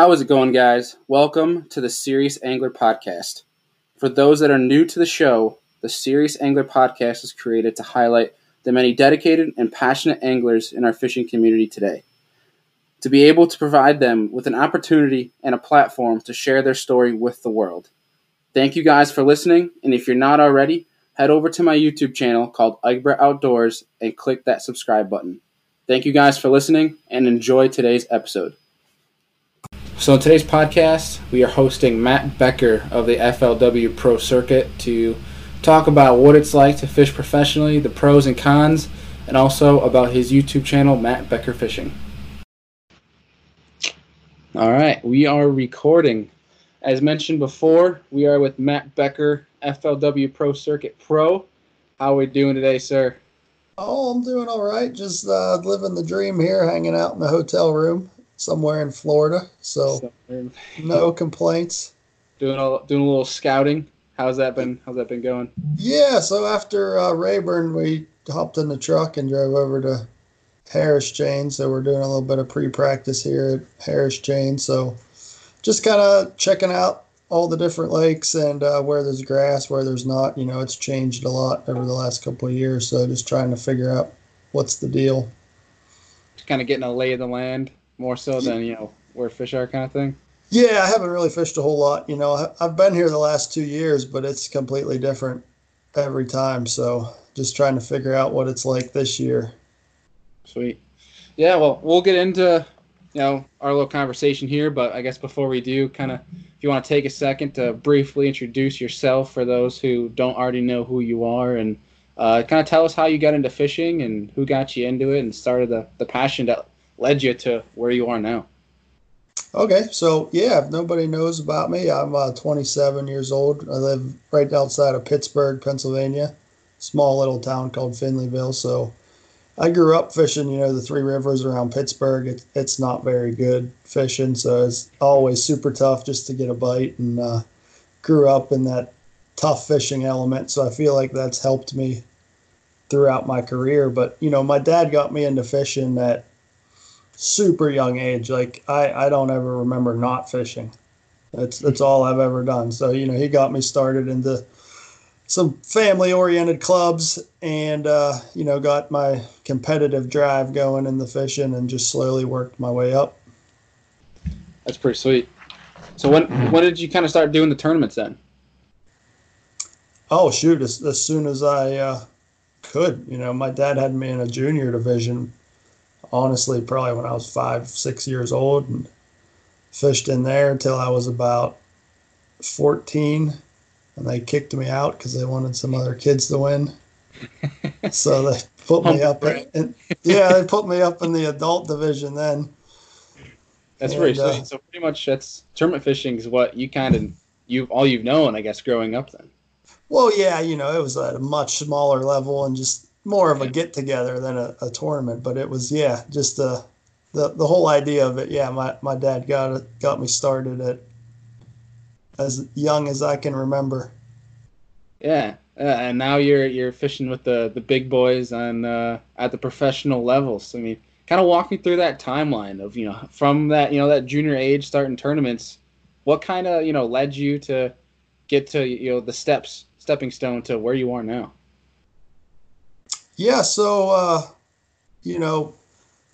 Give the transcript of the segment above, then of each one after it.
How is it going, guys? Welcome to the Serious Angler Podcast. For those that are new to the show, the Serious Angler Podcast is created to highlight the many dedicated and passionate anglers in our fishing community today. To be able to provide them with an opportunity and a platform to share their story with the world. Thank you guys for listening, and if you're not already, head over to my YouTube channel called Egbert Outdoors and click that subscribe button. Thank you guys for listening and enjoy today's episode. So, in today's podcast, we are hosting Matt Becker of the FLW Pro Circuit to talk about what it's like to fish professionally, the pros and cons, and also about his YouTube channel, Matt Becker Fishing. All right, we are recording. As mentioned before, we are with Matt Becker, FLW Pro Circuit Pro. How are we doing today, sir? Oh, I'm doing all right. Just uh, living the dream here, hanging out in the hotel room somewhere in Florida. So, no complaints. Doing a doing a little scouting. How's that been? How's that been going? Yeah. So after uh, Rayburn, we hopped in the truck and drove over to Harris Chain. So we're doing a little bit of pre-practice here at Harris Chain. So just kind of checking out all the different lakes and uh, where there's grass, where there's not. You know, it's changed a lot over the last couple of years. So just trying to figure out what's the deal. Just kind of getting a lay of the land more so than you know where fish are, kind of thing. Yeah, I haven't really fished a whole lot. You know, I've been here the last two years, but it's completely different every time. So just trying to figure out what it's like this year. Sweet. Yeah, well, we'll get into you know our little conversation here, but I guess before we do, kind of, if you want to take a second to briefly introduce yourself for those who don't already know who you are, and uh, kind of tell us how you got into fishing and who got you into it and started the the passion that led you to where you are now. Okay, so yeah, if nobody knows about me, I'm uh, 27 years old. I live right outside of Pittsburgh, Pennsylvania, small little town called Finleyville. So I grew up fishing, you know, the three rivers around Pittsburgh. It, it's not very good fishing, so it's always super tough just to get a bite. And uh, grew up in that tough fishing element, so I feel like that's helped me throughout my career. But you know, my dad got me into fishing at super young age. Like I, I don't ever remember not fishing. That's that's all I've ever done. So you know, he got me started into some family oriented clubs and uh, you know got my competitive drive going in the fishing and just slowly worked my way up that's pretty sweet so when when did you kind of start doing the tournaments then oh shoot as, as soon as i uh, could you know my dad had me in a junior division honestly probably when I was five, six years old and fished in there until I was about 14. And they kicked me out because they wanted some other kids to win. so they put me up in, in, yeah, they put me up in the adult division then. That's and, pretty uh, So pretty much that's tournament fishing is what you kind of you've all you've known, I guess, growing up then. Well, yeah, you know, it was at a much smaller level and just more of a get together than a, a, tournament. But it was yeah, just the the the whole idea of it. Yeah, my my dad got it got me started at as young as I can remember. Yeah, uh, and now you're you're fishing with the the big boys on uh, at the professional levels. I mean, kind of walk me through that timeline of you know from that you know that junior age starting tournaments. What kind of you know led you to get to you know the steps stepping stone to where you are now? Yeah, so uh, you know,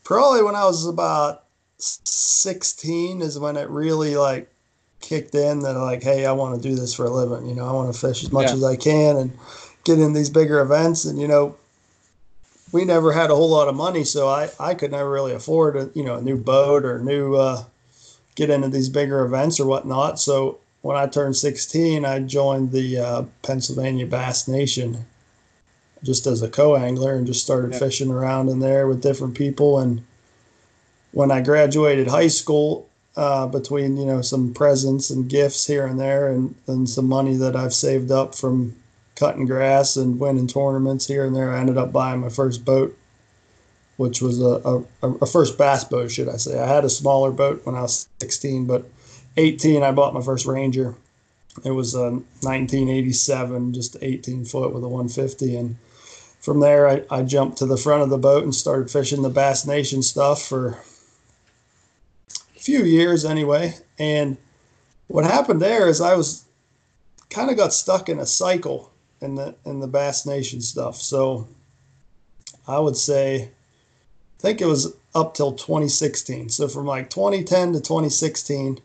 probably when I was about 16 is when it really like kicked in that like, hey, I want to do this for a living. You know, I want to fish as much yeah. as I can and get in these bigger events. And you know, we never had a whole lot of money, so I I could never really afford a you know a new boat or new uh, get into these bigger events or whatnot. So when I turned 16, I joined the uh, Pennsylvania Bass Nation just as a co-angler and just started yeah. fishing around in there with different people. And when I graduated high school, uh, between you know some presents and gifts here and there, and and some money that I've saved up from cutting grass and winning tournaments here and there, I ended up buying my first boat, which was a, a, a first bass boat, should I say? I had a smaller boat when I was 16, but 18 I bought my first Ranger. It was a 1987, just 18 foot with a 150, and from there, I, I jumped to the front of the boat and started fishing the Bass Nation stuff for a few years anyway. And what happened there is I was kind of got stuck in a cycle in the in the Bass Nation stuff. So I would say, I think it was up till 2016. So from like 2010 to 2016,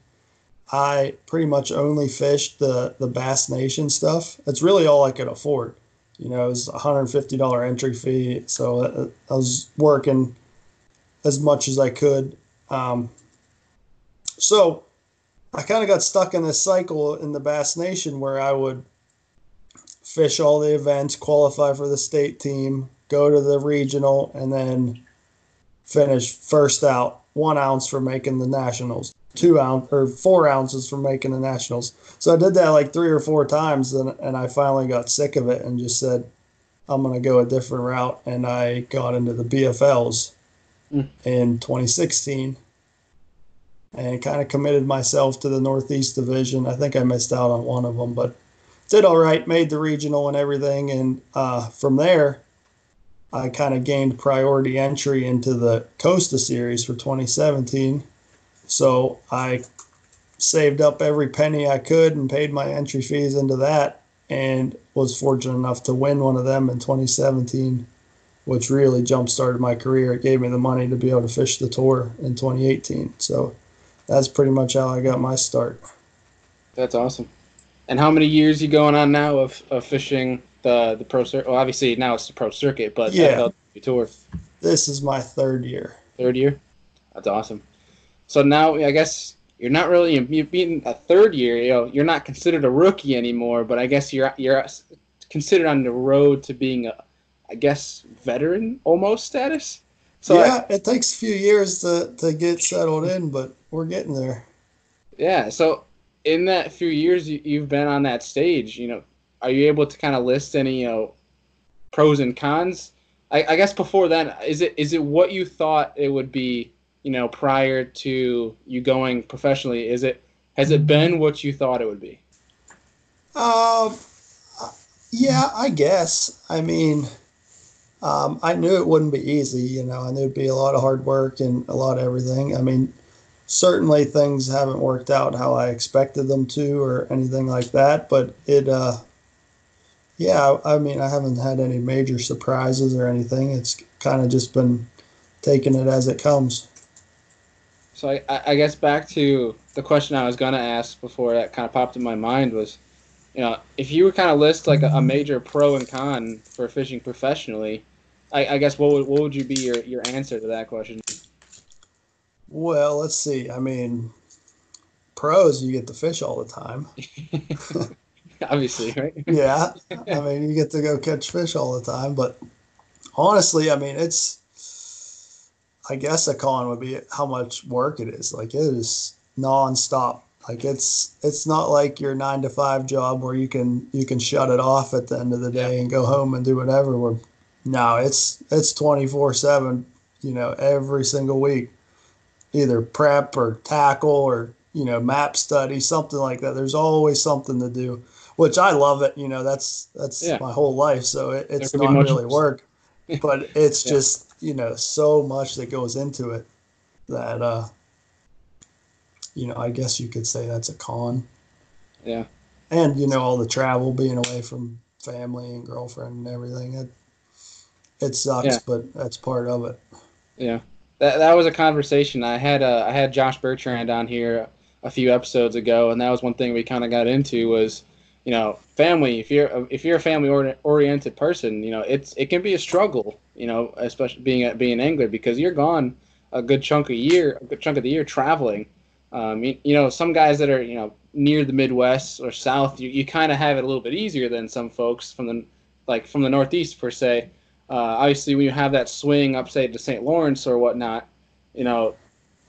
I pretty much only fished the the Bass Nation stuff. It's really all I could afford. You know, it was $150 entry fee, so I was working as much as I could. Um, so I kind of got stuck in this cycle in the Bass Nation where I would fish all the events, qualify for the state team, go to the regional, and then finish first out, one ounce for making the nationals, two ounce or four ounces for making the nationals. So I did that like three or four times, and and I finally got sick of it and just said, I'm gonna go a different route, and I got into the BFLs mm. in 2016 and kind of committed myself to the Northeast Division. I think I missed out on one of them, but did all right, made the regional and everything. And uh, from there, I kind of gained priority entry into the Costa Series for 2017. So I saved up every penny I could and paid my entry fees into that and was fortunate enough to win one of them in 2017, which really jump started my career. It gave me the money to be able to fish the tour in 2018. So that's pretty much how I got my start. That's awesome. And how many years you going on now of, of fishing the the pro circuit? Well, obviously now it's the pro circuit, but yeah, tour. This is my third year. Third year. That's awesome. So now I guess you're not really you're being a third year. You know, you're not considered a rookie anymore, but I guess you're you're considered on the road to being a, I guess, veteran almost status. So yeah, I, it takes a few years to to get settled in, but we're getting there. Yeah. So in that few years you, have been on that stage, you know, are you able to kind of list any you know pros and cons? I, I guess before that, is it is it what you thought it would be? You know, prior to you going professionally, is it has it been what you thought it would be? Um, yeah, I guess. I mean, um, I knew it wouldn't be easy. You know, knew it'd be a lot of hard work and a lot of everything. I mean, certainly things haven't worked out how I expected them to or anything like that. But it, uh, yeah, I mean, I haven't had any major surprises or anything. It's kind of just been taking it as it comes. So I, I guess back to the question I was going to ask before that kind of popped in my mind was, you know, if you were kind of list like a, a major pro and con for fishing professionally, I, I guess what would, what would you be your, your answer to that question? Well, let's see. I mean, pros, you get to fish all the time. Obviously, right? yeah. I mean, you get to go catch fish all the time. But honestly, I mean, it's, I guess a con would be how much work it is. Like, it is nonstop. Like it's it's not like your nine to five job where you can you can shut it off at the end of the day yeah. and go home and do whatever. Where no, it's it's twenty four seven. You know, every single week either prep or tackle or you know map study something like that there's always something to do which i love it you know that's that's yeah. my whole life so it, it's not really work but it's yeah. just you know so much that goes into it that uh you know i guess you could say that's a con yeah and you know all the travel being away from family and girlfriend and everything it it sucks yeah. but that's part of it yeah that that was a conversation I had. Uh, I had Josh Bertrand on here a few episodes ago, and that was one thing we kind of got into was, you know, family. If you're if you're a family oriented person, you know, it's it can be a struggle, you know, especially being a, being an angler because you're gone a good chunk of year, a good chunk of the year traveling. Um, you, you know, some guys that are you know near the Midwest or South, you, you kind of have it a little bit easier than some folks from the like from the Northeast per se. Uh, obviously, when you have that swing up, say, to St. Lawrence or whatnot, you know,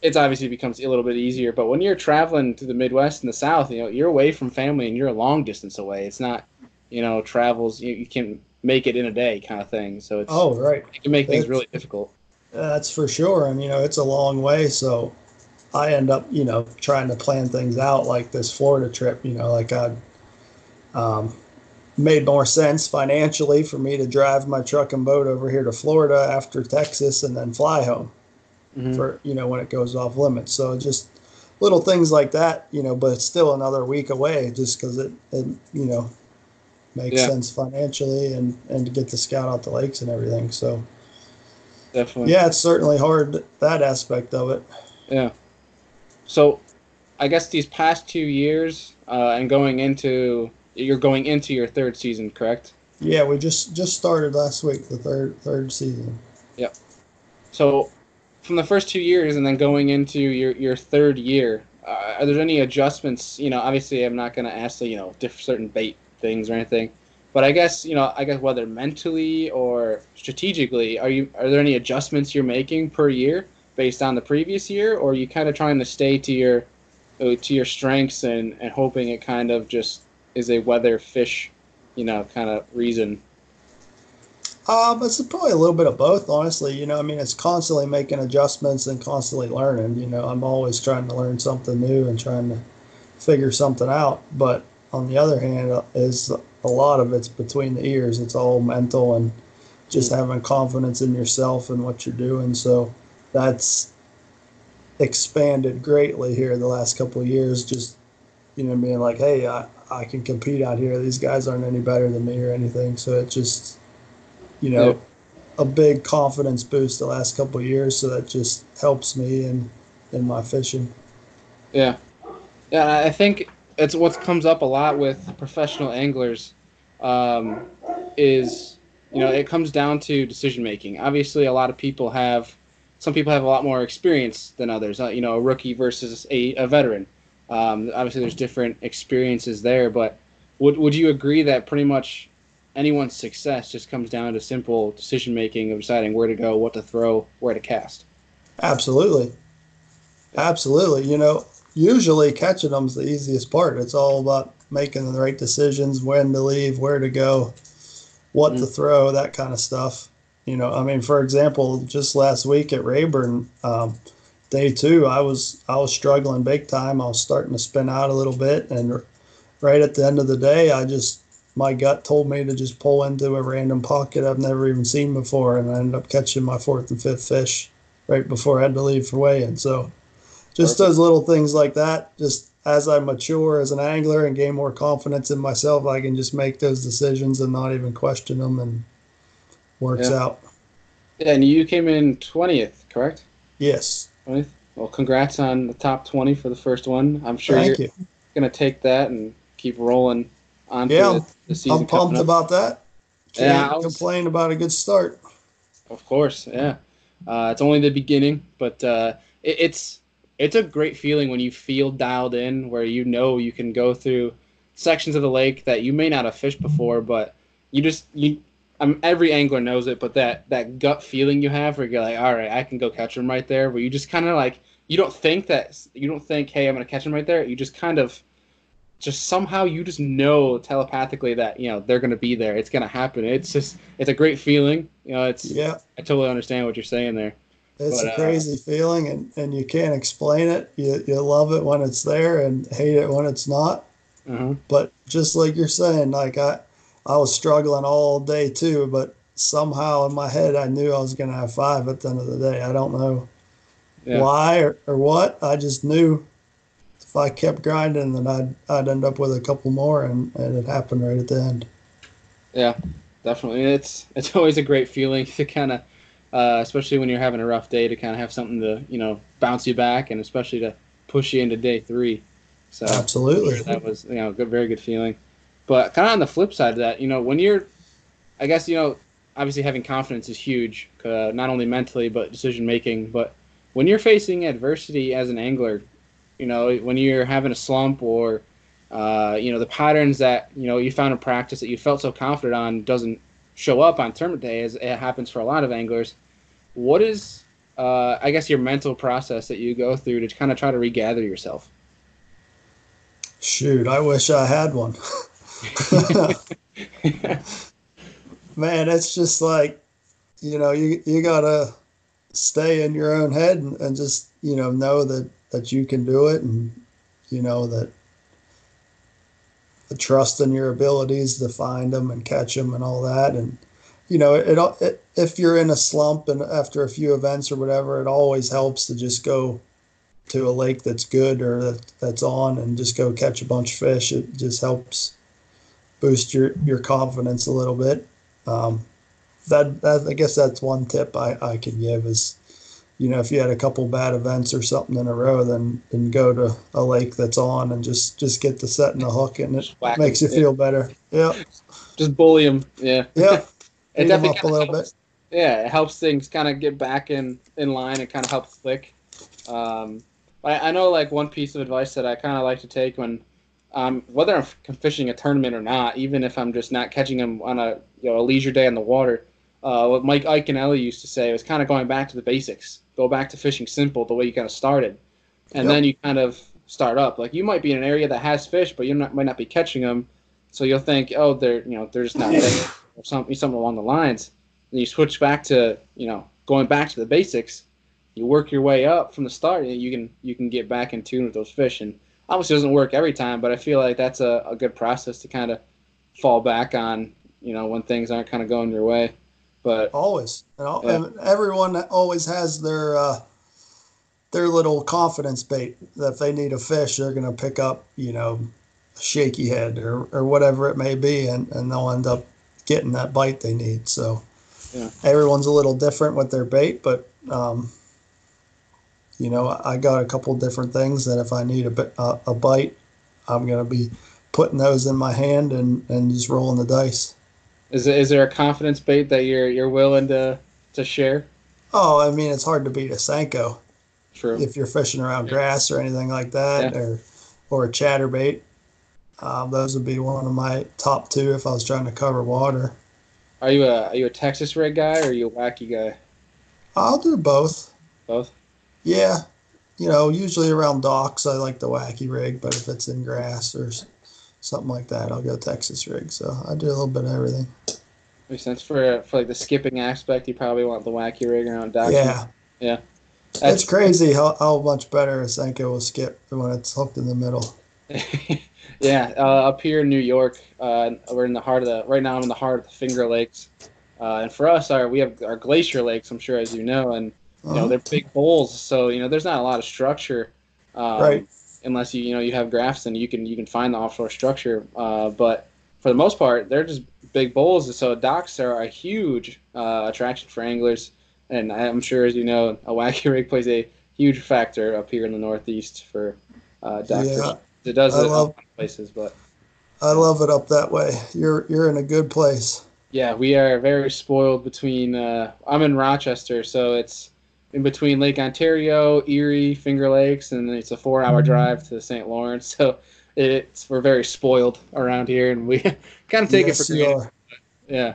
it's obviously becomes a little bit easier. But when you're traveling to the Midwest and the South, you know, you're away from family and you're a long distance away. It's not, you know, travels you, you can make it in a day kind of thing. So it's oh right, it can make things it's, really difficult. That's for sure, and you know, it's a long way. So I end up, you know, trying to plan things out like this Florida trip. You know, like I, um, made more sense financially for me to drive my truck and boat over here to Florida after Texas and then fly home mm-hmm. for you know when it goes off limits. So just little things like that, you know, but it's still another week away just because it, it, you know, makes Yeah. sense financially and, and to get the scout out the lakes and everything. So, Definitely. yeah, it's certainly hard, that aspect of it. Yeah. So, I guess these past two years, uh, and going into you're going into your third season, correct? Yeah, we just, just started last week, the third, third season. Yeah. So, from the first two years, and then going into your your third year, uh, are there any adjustments? You know, obviously, I'm not going to ask the you know certain bait things or anything, but I guess you know, I guess whether mentally or strategically, are you are there any adjustments you're making per year based on the previous year, or are you kind of trying to stay to your uh, to your strengths and and hoping it kind of just is a weather fish, you know, kind of reason? Um, it's probably a little bit of both, honestly. You know, I mean, it's constantly making adjustments and constantly learning. You know, I'm always trying to learn something new and trying to figure something out. But on the other hand, is a lot of it's between the ears. It's all mental and just mm. having confidence in yourself and what you're doing. So that's expanded greatly here the last couple of years. Just you know, being like, hey, I, I can compete out here. These guys aren't any better than me or anything. So it just you know, Yeah. a big confidence boost the last couple of years. So that just helps me in in my fishing. Yeah, yeah. I think it's what comes up a lot with professional anglers. Um, is you know it comes down to decision making. Obviously, a lot of people have some people have a lot more experience than others. Uh, you know, a rookie versus a, a veteran. Um, obviously, there's different experiences there, but would would you agree that pretty much anyone's success just comes down to simple decision making of deciding where to go, what to throw, where to cast? Absolutely, absolutely. You know, usually catching them's the easiest part. It's all about making the right decisions, when to leave, where to go, what to Mm. throw, that kind of stuff. You know, I mean, for example, just last week at Rayburn, um, day two, I was I was struggling big time. I was starting to spin out a little bit, and r- right at the end of the day, I just my gut told me to just pull into a random pocket I've never even seen before, and I ended up catching my fourth and fifth fish right before I had to leave for weigh-in. So, just Perfect. those little things like that. Just as I mature as an angler and gain more confidence in myself, I can just make those decisions and not even question them, and works Yeah. out. Yeah, and you came in twentieth, correct? Yes, 20th? Well, congrats on the top 20 for the first one. I'm sure thank you're you. going to take that and keep rolling on Yeah, the, the season. I'm pumped about that. Can't I was- complain about a good start. Of course, yeah. Uh, it's only the beginning, but uh, it, it's it's a great feeling when you feel dialed in, where you know you can go through sections of the lake that you may not have fished before, but you just you. Um, every angler knows it, but that that gut feeling you have, where you're like, all right, I can go catch them right there. Where you just kind of like you don't think that you don't think, hey, I'm gonna catch them right there. You just kind of just somehow you just know telepathically that you know they're gonna be there. It's gonna happen. It's just it's a great feeling. You know, it's Yeah, I totally understand what you're saying there. It's But, a uh, crazy feeling, and, and you can't explain it. You, you love it when it's there and hate it when it's not. Uh-huh. But just like you're saying, like I, I was struggling all day too, but somehow in my head I knew I was going to have five at the end of the day. I don't know Yeah. why or, or what. I just knew if I kept grinding, then I'd I'd end up with a couple more, and, and it happened right at the end. Yeah, definitely. It's it's always a great feeling to kind of, uh, especially when you're having a rough day, to kind of have something to you know bounce you back, and especially to push you into day three. So Absolutely. that was you know a good, very good feeling. But kind of on the flip side of that, you know, when you're, I guess you know, obviously having confidence is huge, uh, not only mentally but decision making. But when you're facing adversity as an angler, you know, when you're having a slump or, uh, you know, the patterns that you know you found in practice that you felt so confident on doesn't show up on tournament day, as it happens for a lot of anglers. What is, uh, I guess, your mental process that you go through to kind of try to regather yourself? Shoot, I wish I had one. Man, it's just like, you know, you you gotta stay in your own head and, and just, you know, know that that you can do it and you know that the trust in your abilities to find them and catch them and all that and you know it, it, it if you're in a slump and after a few events or whatever it always helps to just go to a lake that's good or that, that's on and just go catch a bunch of fish. It just helps boost your, your confidence a little bit. Um, that, that I guess that's one tip I, I can give is, you know, if you had a couple bad events or something in a row, then then go to a lake that's on and just just get the set and the hook, and it makes you feel better. Yeah. Just bully them. Yeah. Yeah. it definitely up a little helps, bit. Yeah, it helps things kind of get back in in line. It kind of helps click. Um, I, I know like one piece of advice that I kind of like to take when um, whether I'm fishing a tournament or not, even if I'm just not catching them on a you know a leisure day in the water, uh, what Mike Iaconelli used to say was kind of going back to the basics. Go back to fishing simple, the way you kind of started, and yep. then you kind of start up. Like you might be in an area that has fish, but you not, might not be catching them, so you'll think, oh, they're you know they're just not there, or something something along the lines. And you switch back to you know going back to the basics. You work your way up from the start, and you can you can get back in tune with those fish. And obviously, it doesn't work every time, but I feel like that's a, a good process to kind of fall back on. You know when things aren't kind of going your way. But always, and, all, yeah. and everyone always has their uh, their little confidence bait that if they need a fish, they're going to pick up, you know, a shaky head or, or whatever it may be, and, and they'll end up getting that bite they need. So yeah. everyone's a little different with their bait, but um, you know, I got a couple different things that if I need a, a, a bite, I'm going to be putting those in my hand and, and just rolling the dice. Is is there a confidence bait that you're you're willing to to share? Oh, I mean, it's hard to beat a Senko. True. If you're fishing around grass or anything like that, yeah. or or a chatterbait, um, those would be one of my top two if I was trying to cover water. Are you a are you a Texas rig guy or are you a wacky guy? I'll do both. Both. Yeah, you know, usually around docks I like the wacky rig, but if it's in grass or something like that. I'll go Texas rig. So I do a little bit of everything. Makes sense for for like the skipping aspect. You probably want the wacky rig around docks. Yeah, yeah. That's, it's crazy how, how much better a Senko will skip when it's hooked in the middle. yeah, uh, up here in New York, uh, we're in the heart of the. Right now, I'm in the heart of the Finger Lakes, uh, and for us, our we have our glacier lakes. I'm sure, as you know, and you uh-huh. know they're big bowls, so you know there's not a lot of structure. Um, right unless you you know you have Grafton, you can you can find the offshore structure. Uh, but for the most part, they're just big bowls. So docks are a huge uh, attraction for anglers, and I'm sure as you know, a wacky rig plays a huge factor up here in the Northeast for uh, docks. Yeah, it does I it love, places, but I love it up that way. You're you're in a good place. Yeah, we are very spoiled between. Uh, I'm in Rochester, so it's in between Lake Ontario, Erie, Finger Lakes, and it's a four-hour mm-hmm. drive to the St. Lawrence. So it's we're very spoiled around here, and we kind of take yes, it for granted. Yeah,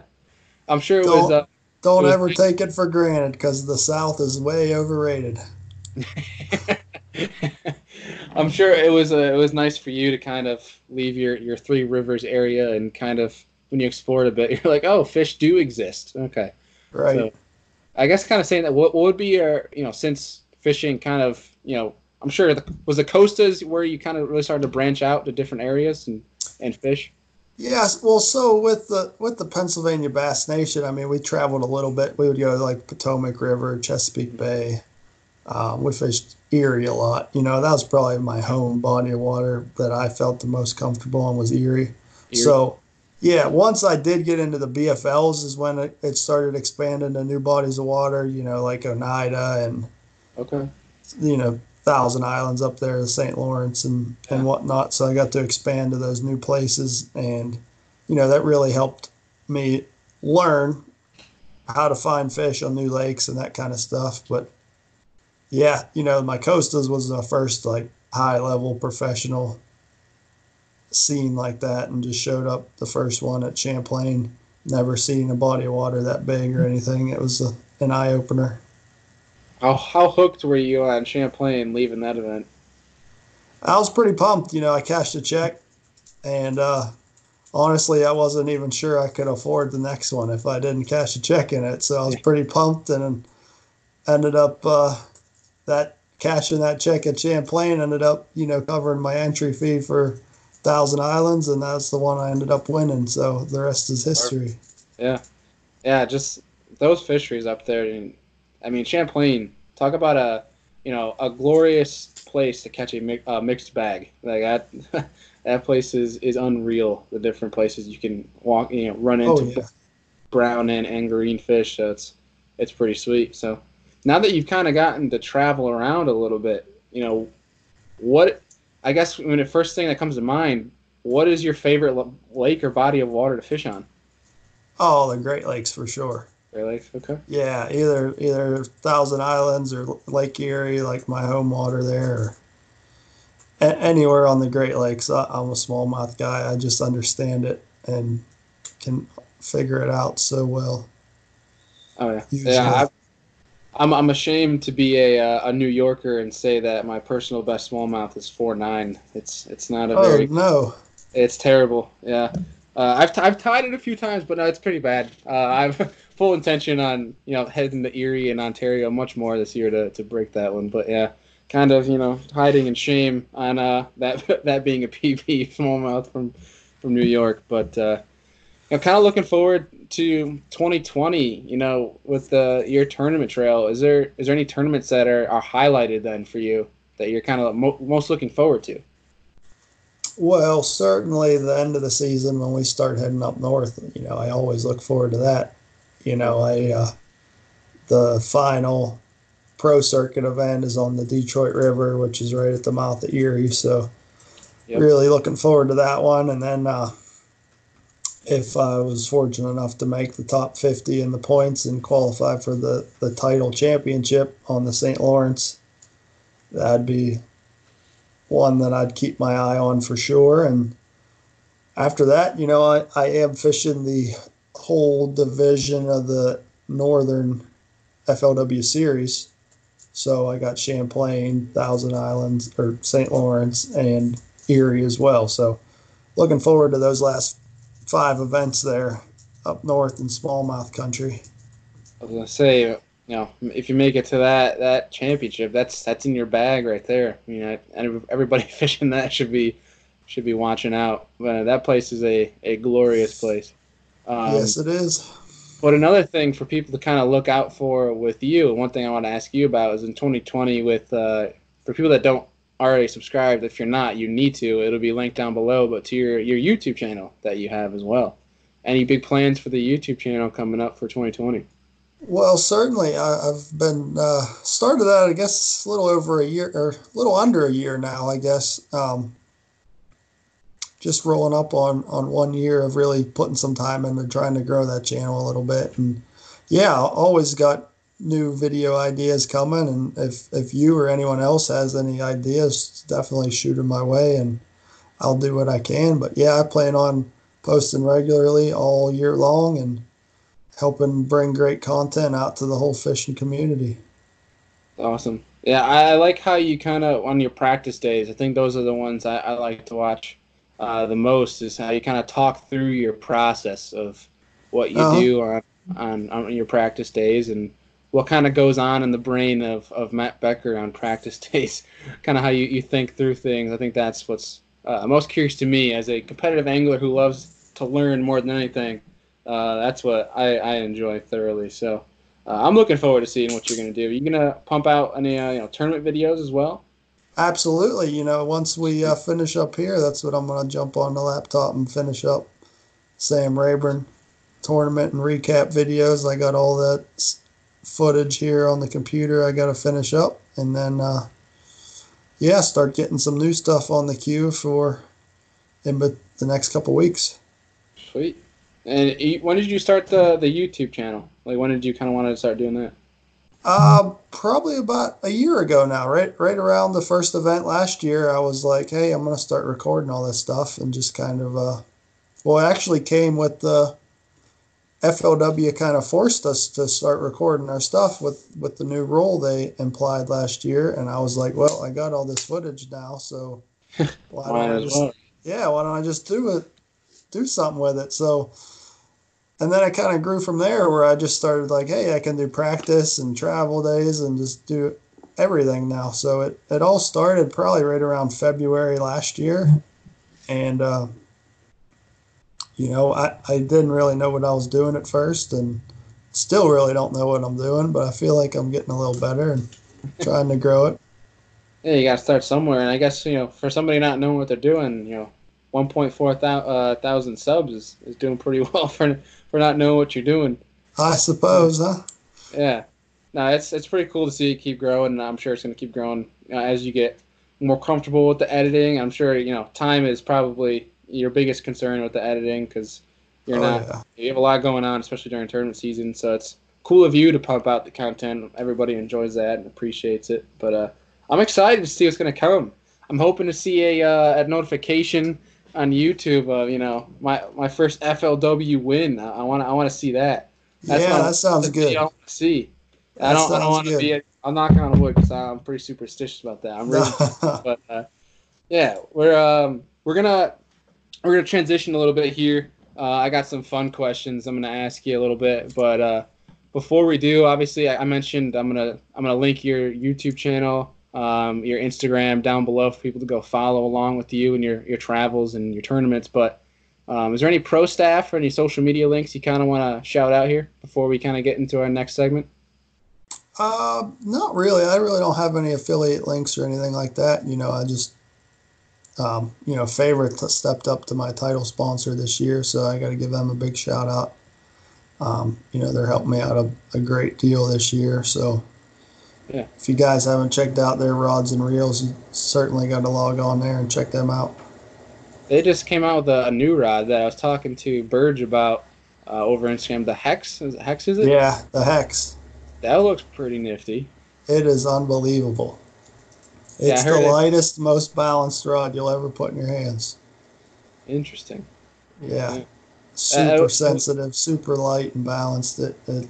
I'm sure it don't, was. Uh, don't it was ever take it for granted because the South is way overrated. I'm sure it was uh, it was nice for you to kind of leave your your Three Rivers area and kind of when you explored a bit, you're like, oh, fish do exist. Okay, right. So, I guess kind of saying that what, what would be your you know since fishing kind of you know I'm sure the, was the costas where you kind of really started to branch out to different areas and and fish. Yes, well, so with the with the Pennsylvania Bass Nation, I mean, we traveled a little bit. We would go to like Potomac River, Chesapeake Bay. Um, we fished Erie a lot. You know, that was probably my home body of water that I felt the most comfortable on was Erie. Erie. So yeah, once I did get into the BFLs is when it, it started expanding to new bodies of water, you know, like Oneida and okay, you know, Thousand Islands up there, the St. Lawrence and yeah. and whatnot. So I got to expand to those new places, and you know that really helped me learn how to find fish on new lakes and that kind of stuff. But yeah, you know, my Costas was the first like high level professional scene like that and just showed up the first one at Champlain. Never seen a body of water that big or anything. It was a, an eye opener. How how hooked were you on Champlain leaving that event? I was pretty pumped. You know, I cashed a check, and uh, honestly, I wasn't even sure I could afford the next one if I didn't cash a check in it. So I was pretty pumped, and ended up uh, that cashing that check at Champlain ended up, you know, covering my entry fee for Thousand Islands, and that's the one I ended up winning. So the rest is history. Yeah, yeah, just those fisheries up there. And, I mean, Champlain. Talk about a you know a glorious place to catch a mi- uh, mixed bag. Like that, that place is, is unreal. The different places you can walk, you know, run into Oh, yeah. brown and, and green fish. So it's it's pretty sweet. So now that you've kind of gotten to travel around a little bit, you know, what I guess when the first thing that comes to mind, what is your favorite lake or body of water to fish on? Oh, the Great Lakes for sure. Great Lakes, okay. Yeah, either either Thousand Islands or Lake Erie, like my home water there, a- anywhere on the Great Lakes. I, I'm a smallmouth guy. I just understand it and can figure it out so well. Oh yeah, Usually. yeah. I, I'm I'm ashamed to be a uh, a New Yorker and say that my personal best smallmouth is four nine. It's it's not a Oh very no, It's terrible. Yeah, uh, I've t- I've tied it a few times, but no, it's pretty bad. Uh, I've full intention on you know heading to Erie and Ontario much more this year to, to break that one. But yeah, kind of you know hiding in shame on uh, that that being a PB smallmouth from from New York. But know, kind of looking forward to 2020. You know, with the your tournament trail, is there is there any tournaments that are, are highlighted then for you that you're kind of mo- most looking forward to? Well, certainly the end of the season when we start heading up north, you know, I always look forward to that. You know, I uh, the final pro circuit event is on the Detroit River, which is right at the mouth of Erie. So, Yep. really looking forward to that one. And then, uh, if I was fortunate enough to make the top 50 in the points and qualify for the, the title championship on the St. Lawrence, that'd be one that I'd keep my eye on for sure. And after that, you know, I, I am fishing the whole division of the Northern FLW series. So I got Champlain, Thousand Islands, or St. Lawrence, and Erie as well. So looking forward to those last five events there up north in smallmouth country. I was gonna say, you know, if you make it to that that championship, that's that's in your bag right there. You know, everybody fishing that should be should be watching out. But that place is a, a glorious place. Um, yes, it is. But another thing for people to kind of look out for with you, one thing I want to ask you about is in 2020 with uh, for people that don't already subscribed, if you're not, you need to. It'll be linked down below, but to your your YouTube channel that you have as well. Any big plans for the YouTube channel coming up for 2020? Well, certainly. I, I've been uh, started that, I guess, a little over a year or a little under a year now, I guess. Um, just rolling up on on one year of really putting some time into trying to grow that channel a little bit, and yeah, always got new video ideas coming. And if if you or anyone else has any ideas, definitely shoot them my way, and I'll do what I can. But yeah, I plan on posting regularly all year long and helping bring great content out to the whole fishing community. Awesome. Yeah, I, I like how you kind of on your practice days. I think those are the ones I, I like to watch uh, the most. Is how you kind of talk through your process of what you Uh-huh. do on, on on your practice days and what kind of goes on in the brain of, of Matt Becker on practice days. kind of how you, you think through things. I think that's what's uh, most curious to me as a competitive angler who loves to learn more than anything. Uh, that's what I, I enjoy thoroughly. So. Uh, I'm looking forward to seeing what you're going to do. Are you going to pump out any uh, you know tournament videos as well? Absolutely. You know, once we uh, finish up here, that's what I'm going to jump on the laptop and finish up Sam Rayburn tournament and recap videos. I got all that footage here on the computer I got to finish up. And then, uh, yeah, start getting some new stuff on the queue for in but the next couple weeks. Sweet. And when did you start the the YouTube channel? Like when did you kind of want to start doing that? Uh, probably about a year ago now, right? Right around the first event last year, I was like, "Hey, I'm gonna start recording all this stuff," and just kind of, uh, well, it actually came with the FLW kind of forced us to start recording our stuff with with the new rule they implied last year, and I was like, "Well, I got all this footage now, so why don't I just well. yeah, why don't I just do it, do something with it? So, and then I kind of grew from there where I just started like, hey, I can do practice and travel days and just do everything now. So it, it all started probably right around February last year. And, uh, you know, I, I didn't really know what I was doing at first and still really don't know what I'm doing, but I feel like I'm getting a little better and trying to grow it. Yeah, you got to start somewhere, and I guess you know for somebody not knowing what they're doing, you know, 1.4 thou- uh, thousand subs is, is doing pretty well for for not knowing what you're doing. I suppose, huh? Yeah, no, it's it's pretty cool to see it keep growing, and I'm sure it's going to keep growing uh, as you get more comfortable with the editing. I'm sure you know time is probably your biggest concern with the editing because you're Oh, not yeah. you have a lot going on, especially during tournament season. So it's cool of you to pump out the content. Everybody enjoys that and appreciates it. But uh, I'm excited to see what's going to come. I'm hoping to see a, uh, a notification on YouTube of you know my my first FLW win. I want I want to see that. yeah, what- that sounds that's good. I want to see. I don't I don't want to be. I'm knocking on wood because I'm pretty superstitious about that. I'm really but uh, yeah, we're um, we're gonna we're gonna transition a little bit here. Uh, I got some fun questions I'm gonna ask you a little bit, but uh, before we do, obviously I, I mentioned I'm gonna I'm gonna link your YouTube channel, um, your Instagram down below for people to go follow along with you and your your travels and your tournaments. But um, is there any pro staff or any social media links you kind of want to shout out here before we kind of get into our next segment? Uh, not really. I really don't have any affiliate links or anything like that. You know, I just, um, you know, favorite stepped up to my title sponsor this year, so I got to give them a big shout out. Um, you know, they're helping me out a, a great deal this year. So, Yeah. if you guys haven't checked out their rods and reels, you certainly got to log on there and check them out. They just came out with a, a new rod that I was talking to Burge about uh, over Instagram. The Hex, is it Hex is it? Yeah, the Hex. That looks pretty nifty. It is unbelievable. Yeah, It's heard the it. lightest, most balanced rod you'll ever put in your hands. Interesting. Yeah. Uh, super uh, sensitive, super light and balanced. It, it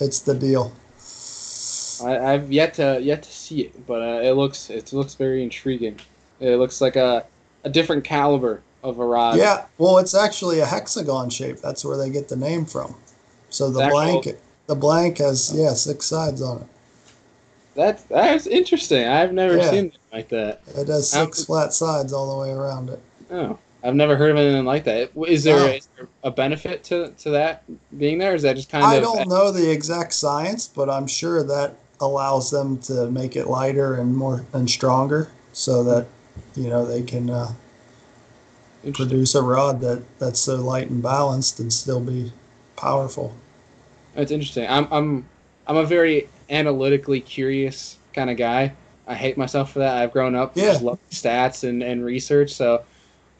it's the deal. I, I've yet to yet to see it, but uh, it looks it looks very intriguing. It looks like a a different caliber of a rod. Yeah, well, it's actually a hexagon shape. That's where they get the name from. So the The actual- blank, the blank has yeah six sides on it. That that's interesting. I've never Yeah. seen it like that. It has How- six flat sides all the way around it. Oh, I've never heard of anything like that. Is there, No. is there a benefit to, to that being there? Is that just kind I of I don't know the exact science, but I'm sure that allows them to make it lighter and more and stronger, so that you know they can uh, produce a rod that that's so light and balanced and still be powerful. That's interesting. I'm I'm I'm a very analytically curious kind of guy. I hate myself for that. I've grown up Yeah. just loving stats and, and research. So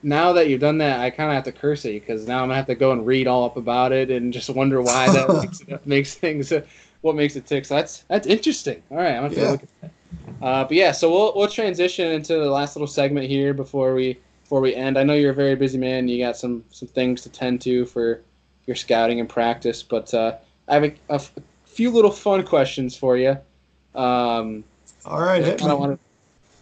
now that you've done that, I kind of have to curse you because now I'm gonna have to go and read all up about it and just wonder why that makes, it, makes things what makes it tick. So that's that's interesting. All right, I'm gonna Yeah. look at that. Uh, but yeah, so we'll we'll transition into the last little segment here before we before we end. I know you're a very busy man. You got some some things to tend to for your scouting and practice, but uh, I have a, a few little fun questions for you. Um, All right, that I kind of wanted,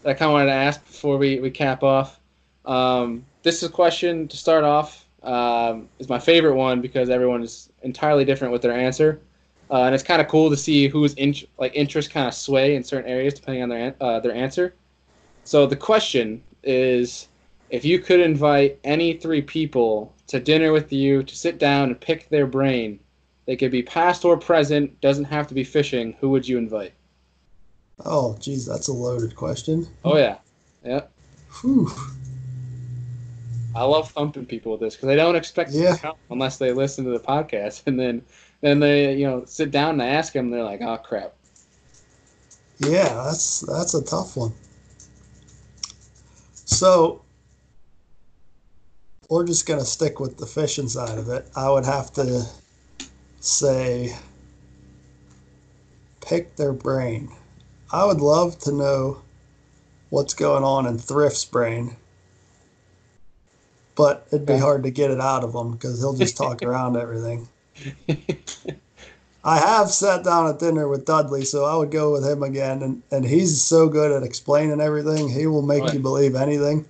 that I kind of wanted to ask before we, we cap off. Um, this is a question to start off. Um, is my favorite one because everyone is entirely different with their answer, uh, and it's kind of cool to see whose in, like interests kind of sway in certain areas depending on their an- uh, their answer. So the question is, if you could invite any three people to dinner with you to sit down and pick their brain, they could be past or present. Doesn't have to be fishing. Who would you invite? Oh, geez, that's a loaded question. Oh yeah, yeah. Whew. I love thumping people with this because they don't expect Yeah. to come unless they listen to the podcast, and then then they you know sit down and ask them. They're like, oh crap. Yeah, that's that's a tough one. So we're just gonna stick with the fishing side of it. I would have to say pick their brain. I would love to know what's going on in Thrift's brain, but it'd be hard to get it out of him because he'll just talk around everything. I have sat down at dinner with Dudley, so I would go with him again. And, and he's so good at explaining everything. He will make you believe anything.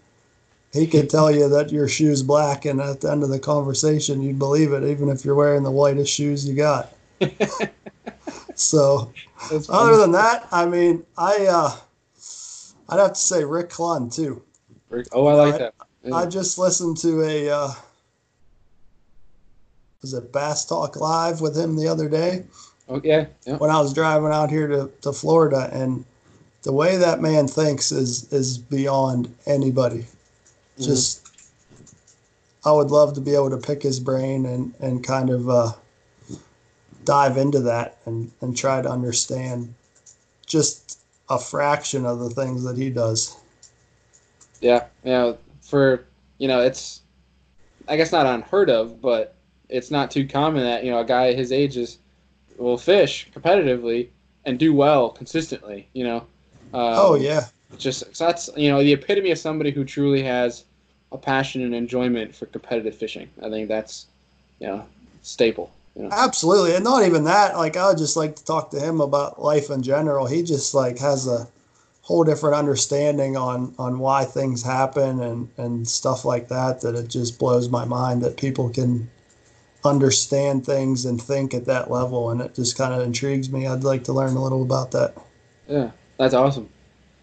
He could tell you that your shoe's black, and at the end of the conversation, you'd believe it, even if you're wearing the whitest shoes you got. So, other than that, I mean, I uh, I'd have to say Rick Clunn too. oh, I like I- that. I just listened to a uh, was it Bass Talk Live with him the other day. Oh, yeah, yeah. when I was driving out here to, to Florida and the way that man thinks is is beyond anybody. Mm-hmm. Just I would love to be able to pick his brain and and kind of uh, dive into that and and try to understand just a fraction of the things that he does. Yeah, yeah. For you know, it's I guess not unheard of, but it's not too common that you know a guy his age is will fish competitively and do well consistently. You know. Um, oh yeah. Just so that's you know the epitome of somebody who truly has a passion and enjoyment for competitive fishing. I think that's you know staple. You know? Absolutely, and not even that. Like I would just like to talk to him about life in general. He just like has a whole different understanding on on why things happen and and stuff like that. That it just blows my mind that people can understand things and think at that level, and it just kind of intrigues me. I'd like to learn a little about that. Yeah, that's awesome.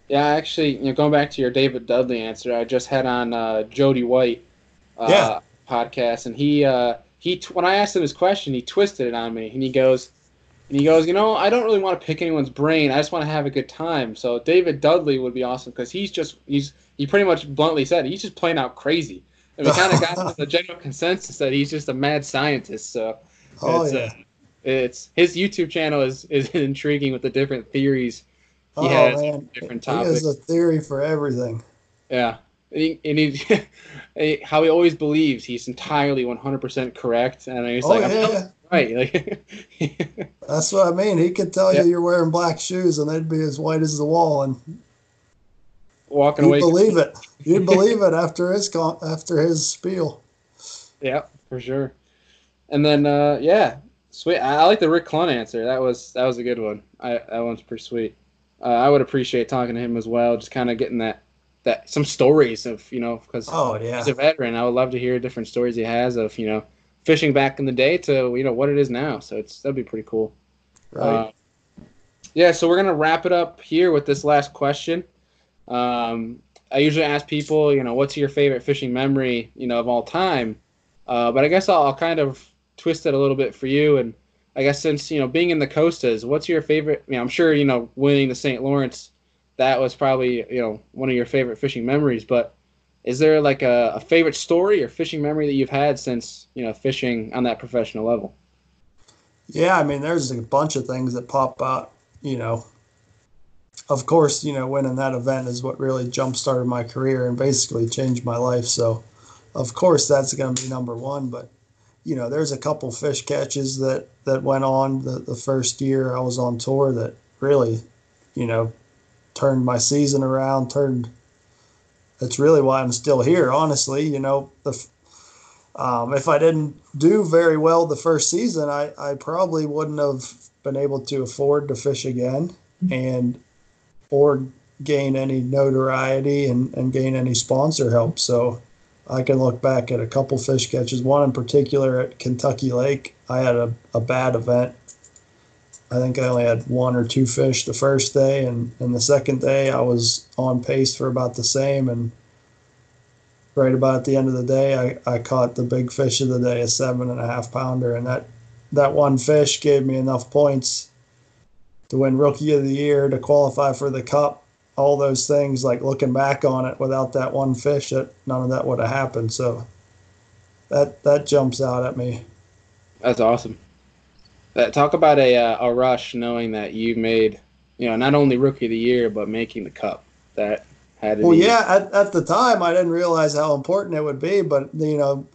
Yeah, actually, you know, going back to your David Dudley answer, I just had on uh, Jody White uh, yeah. podcast, and he uh, he when I asked him his question, he twisted it on me, and he goes, and he goes, you know, I don't really want to pick anyone's brain. I just want to have a good time. So David Dudley would be awesome because he's just he's he pretty much bluntly said he's just playing out crazy, and we kind of got the general consensus that he's just a mad scientist. So oh, it's, uh, yeah. it's his YouTube channel is is intriguing with the different theories he oh, has man. different topics. He has a theory for everything. Yeah. And he, and he how he always believes he's entirely 100% correct. And he's oh, like, yeah. right. Like, That's what I mean. He could tell yep. you you're wearing black shoes and they'd be as white as the wall. And walking you'd away. believe it. You'd believe it after his, after his spiel. Yeah, for sure. And then, uh, yeah, sweet. I, I like the Rick Clunn answer. That was that was a good one. I, that one's pretty sweet uh, I would appreciate talking to him as well. Just kind of getting that that some stories of you know because oh yeah he's a veteran. I would love to hear different stories he has of you know fishing back in the day to you know what it is now. So it's that'd be pretty cool. Right. Uh, yeah. So we're gonna wrap it up here with this last question. Um, I usually ask people, you know, what's your favorite fishing memory, you know, of all time. Uh, but I guess I'll, I'll kind of twist it a little bit for you and I guess since you know being in the Costas, what's your favorite? I mean, I'm sure you know winning the St. Lawrence, that was probably you know one of your favorite fishing memories. But is there like a, a favorite story or fishing memory that you've had since you know fishing on that professional level? Yeah, I mean, there's a bunch of things that pop out. You know, of course, you know, winning that event is what really jump started my career and basically changed my life. So, of course, that's going to be number one. But you know, there's a couple fish catches that that went on the, the first year I was on tour that really, you know, turned my season around. Turned. That's really why I'm still here. Honestly, you know, the um, if I didn't do very well the first season, I, I probably wouldn't have been able to afford to fish again and or gain any notoriety and, and gain any sponsor help. So I can look back at a couple fish catches. One in particular at Kentucky Lake, I had a, a bad event. I think I only had one or two fish the first day, and, and the second day I was on pace for about the same. And right about at the end of the day, I, I caught the big fish of the day, a seven and a half pounder, and that that one fish gave me enough points to win Rookie of the Year to qualify for the Cup all those things, like looking back on it, without that one fish, that none of that would have happened. So that that jumps out at me. That's awesome. That, talk about a uh, a rush, knowing that you made, you know, not only rookie of the year, but making the cup. That had. well, yeah. At, at the time, I didn't realize how important it would be, but you know,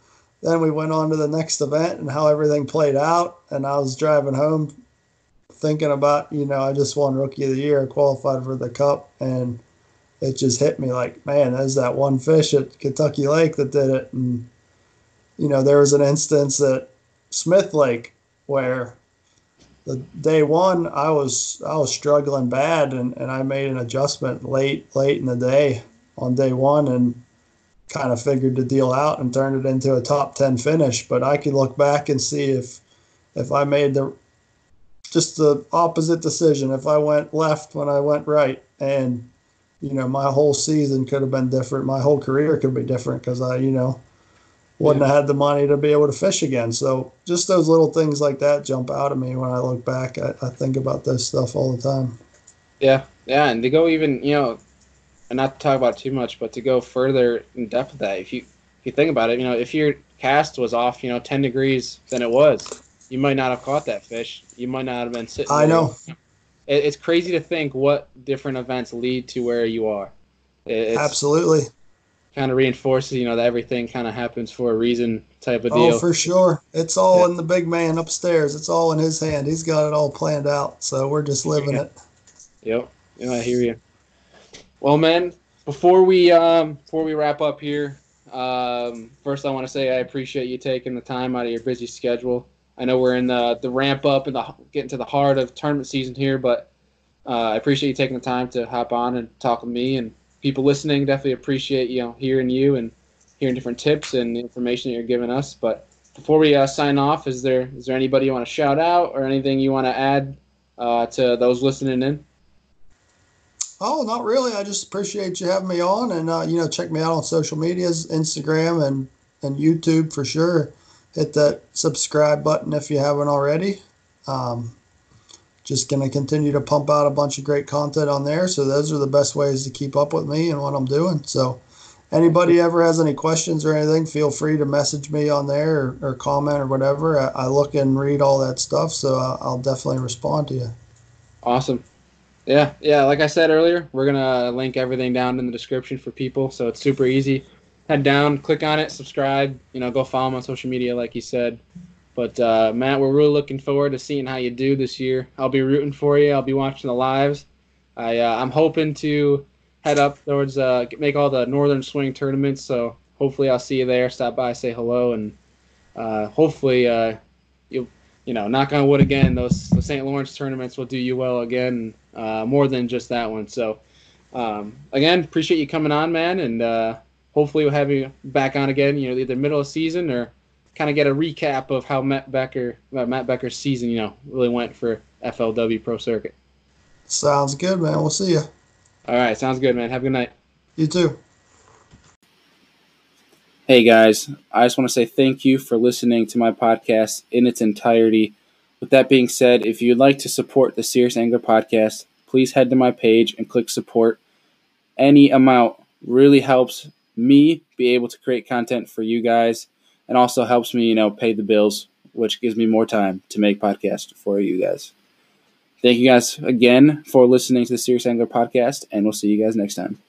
then we went on to the next event and how everything played out. And I was driving home thinking about, you know, I just won Rookie of the Year, qualified for the Cup, and it just hit me like, man, there's that one fish at Kentucky Lake that did it. And, you know, there was an instance at Smith Lake where the day one I was I was struggling bad and, and I made an adjustment late late in the day on day one and kind of figured the deal out and turned it into a top ten finish. But I could look back and see if if I made the just the opposite decision. If I went left when I went right, and you know, my whole season could have been different. My whole career could be different because I, you know, wouldn't yeah. have had the money to be able to fish again. So just those little things like that jump out at me when I look back. I, I think about this stuff all the time. Yeah, yeah, and to go even you know, and not to talk about too much, but to go further in depth with that, if you if you think about it, you know, if your cast was off, you know, ten degrees than it was, you might not have caught that fish. You might not have been sitting. I know. It, it's crazy to think what different events lead to where you are. It, Absolutely. Kind of reinforces, you know, that everything kind of happens for a reason type of deal. Oh, for sure. It's all Yeah. in the big man upstairs. It's all in his hand. He's got it all planned out. So we're just living Yeah. it. Yep. Yeah, I hear you. Well, man, before we um before we wrap up here, um, first I want to say I appreciate you taking the time out of your busy schedule. I know we're in the the ramp up and the getting to the heart of tournament season here, but uh, I appreciate you taking the time to hop on and talk with me and people listening. Definitely appreciate you know hearing you and hearing different tips and information that you're giving us. But before we uh, sign off, is there is there anybody you want to shout out or anything you want to add uh, to those listening in? Oh, not really. I just appreciate you having me on, and uh, you know, check me out on social medias, Instagram and and YouTube for sure. Hit that subscribe button if you haven't already. Um, just gonna continue to pump out a bunch of great content on there. So those are the best ways to keep up with me and what I'm doing. So anybody ever has any questions or anything, feel free to message me on there or, or comment or whatever. I, I look and read all that stuff, so I'll definitely respond to you. Awesome. Yeah, yeah. Like I said earlier, we're gonna link everything down in the description for people, so it's super easy. Head down, click on it, subscribe. You know, go follow him on social media, like you said. But uh, Matt, we're really looking forward to seeing how you do this year. I'll be rooting for you. I'll be watching the lives. I uh, I'm hoping to head up towards uh, make all the Northern Swing tournaments. So hopefully I'll see you there. Stop by, say hello, and uh, hopefully uh, you'll you know, knock on wood again, those the St. Lawrence tournaments will do you well again, uh, more than just that one. So, um, again, appreciate you coming on, man, and uh, hopefully we'll have you back on again. You know, either middle of season or kind of get a recap of how Matt Becker, uh, Matt Becker's season, you know, really went for FLW Pro Circuit. Sounds good, man. We'll see you. All right, sounds good, man. Have a good night. You too. Hey guys, I just want to say thank you for listening to my podcast in its entirety. With that being said, if you'd like to support the Serious Angler podcast, please head to my page and click support. Any amount really helps me be able to create content for you guys and also helps me, you know, pay the bills, which gives me more time to make podcasts for you guys. Thank you guys again for listening to the Serious Angler podcast, and we'll see you guys next time.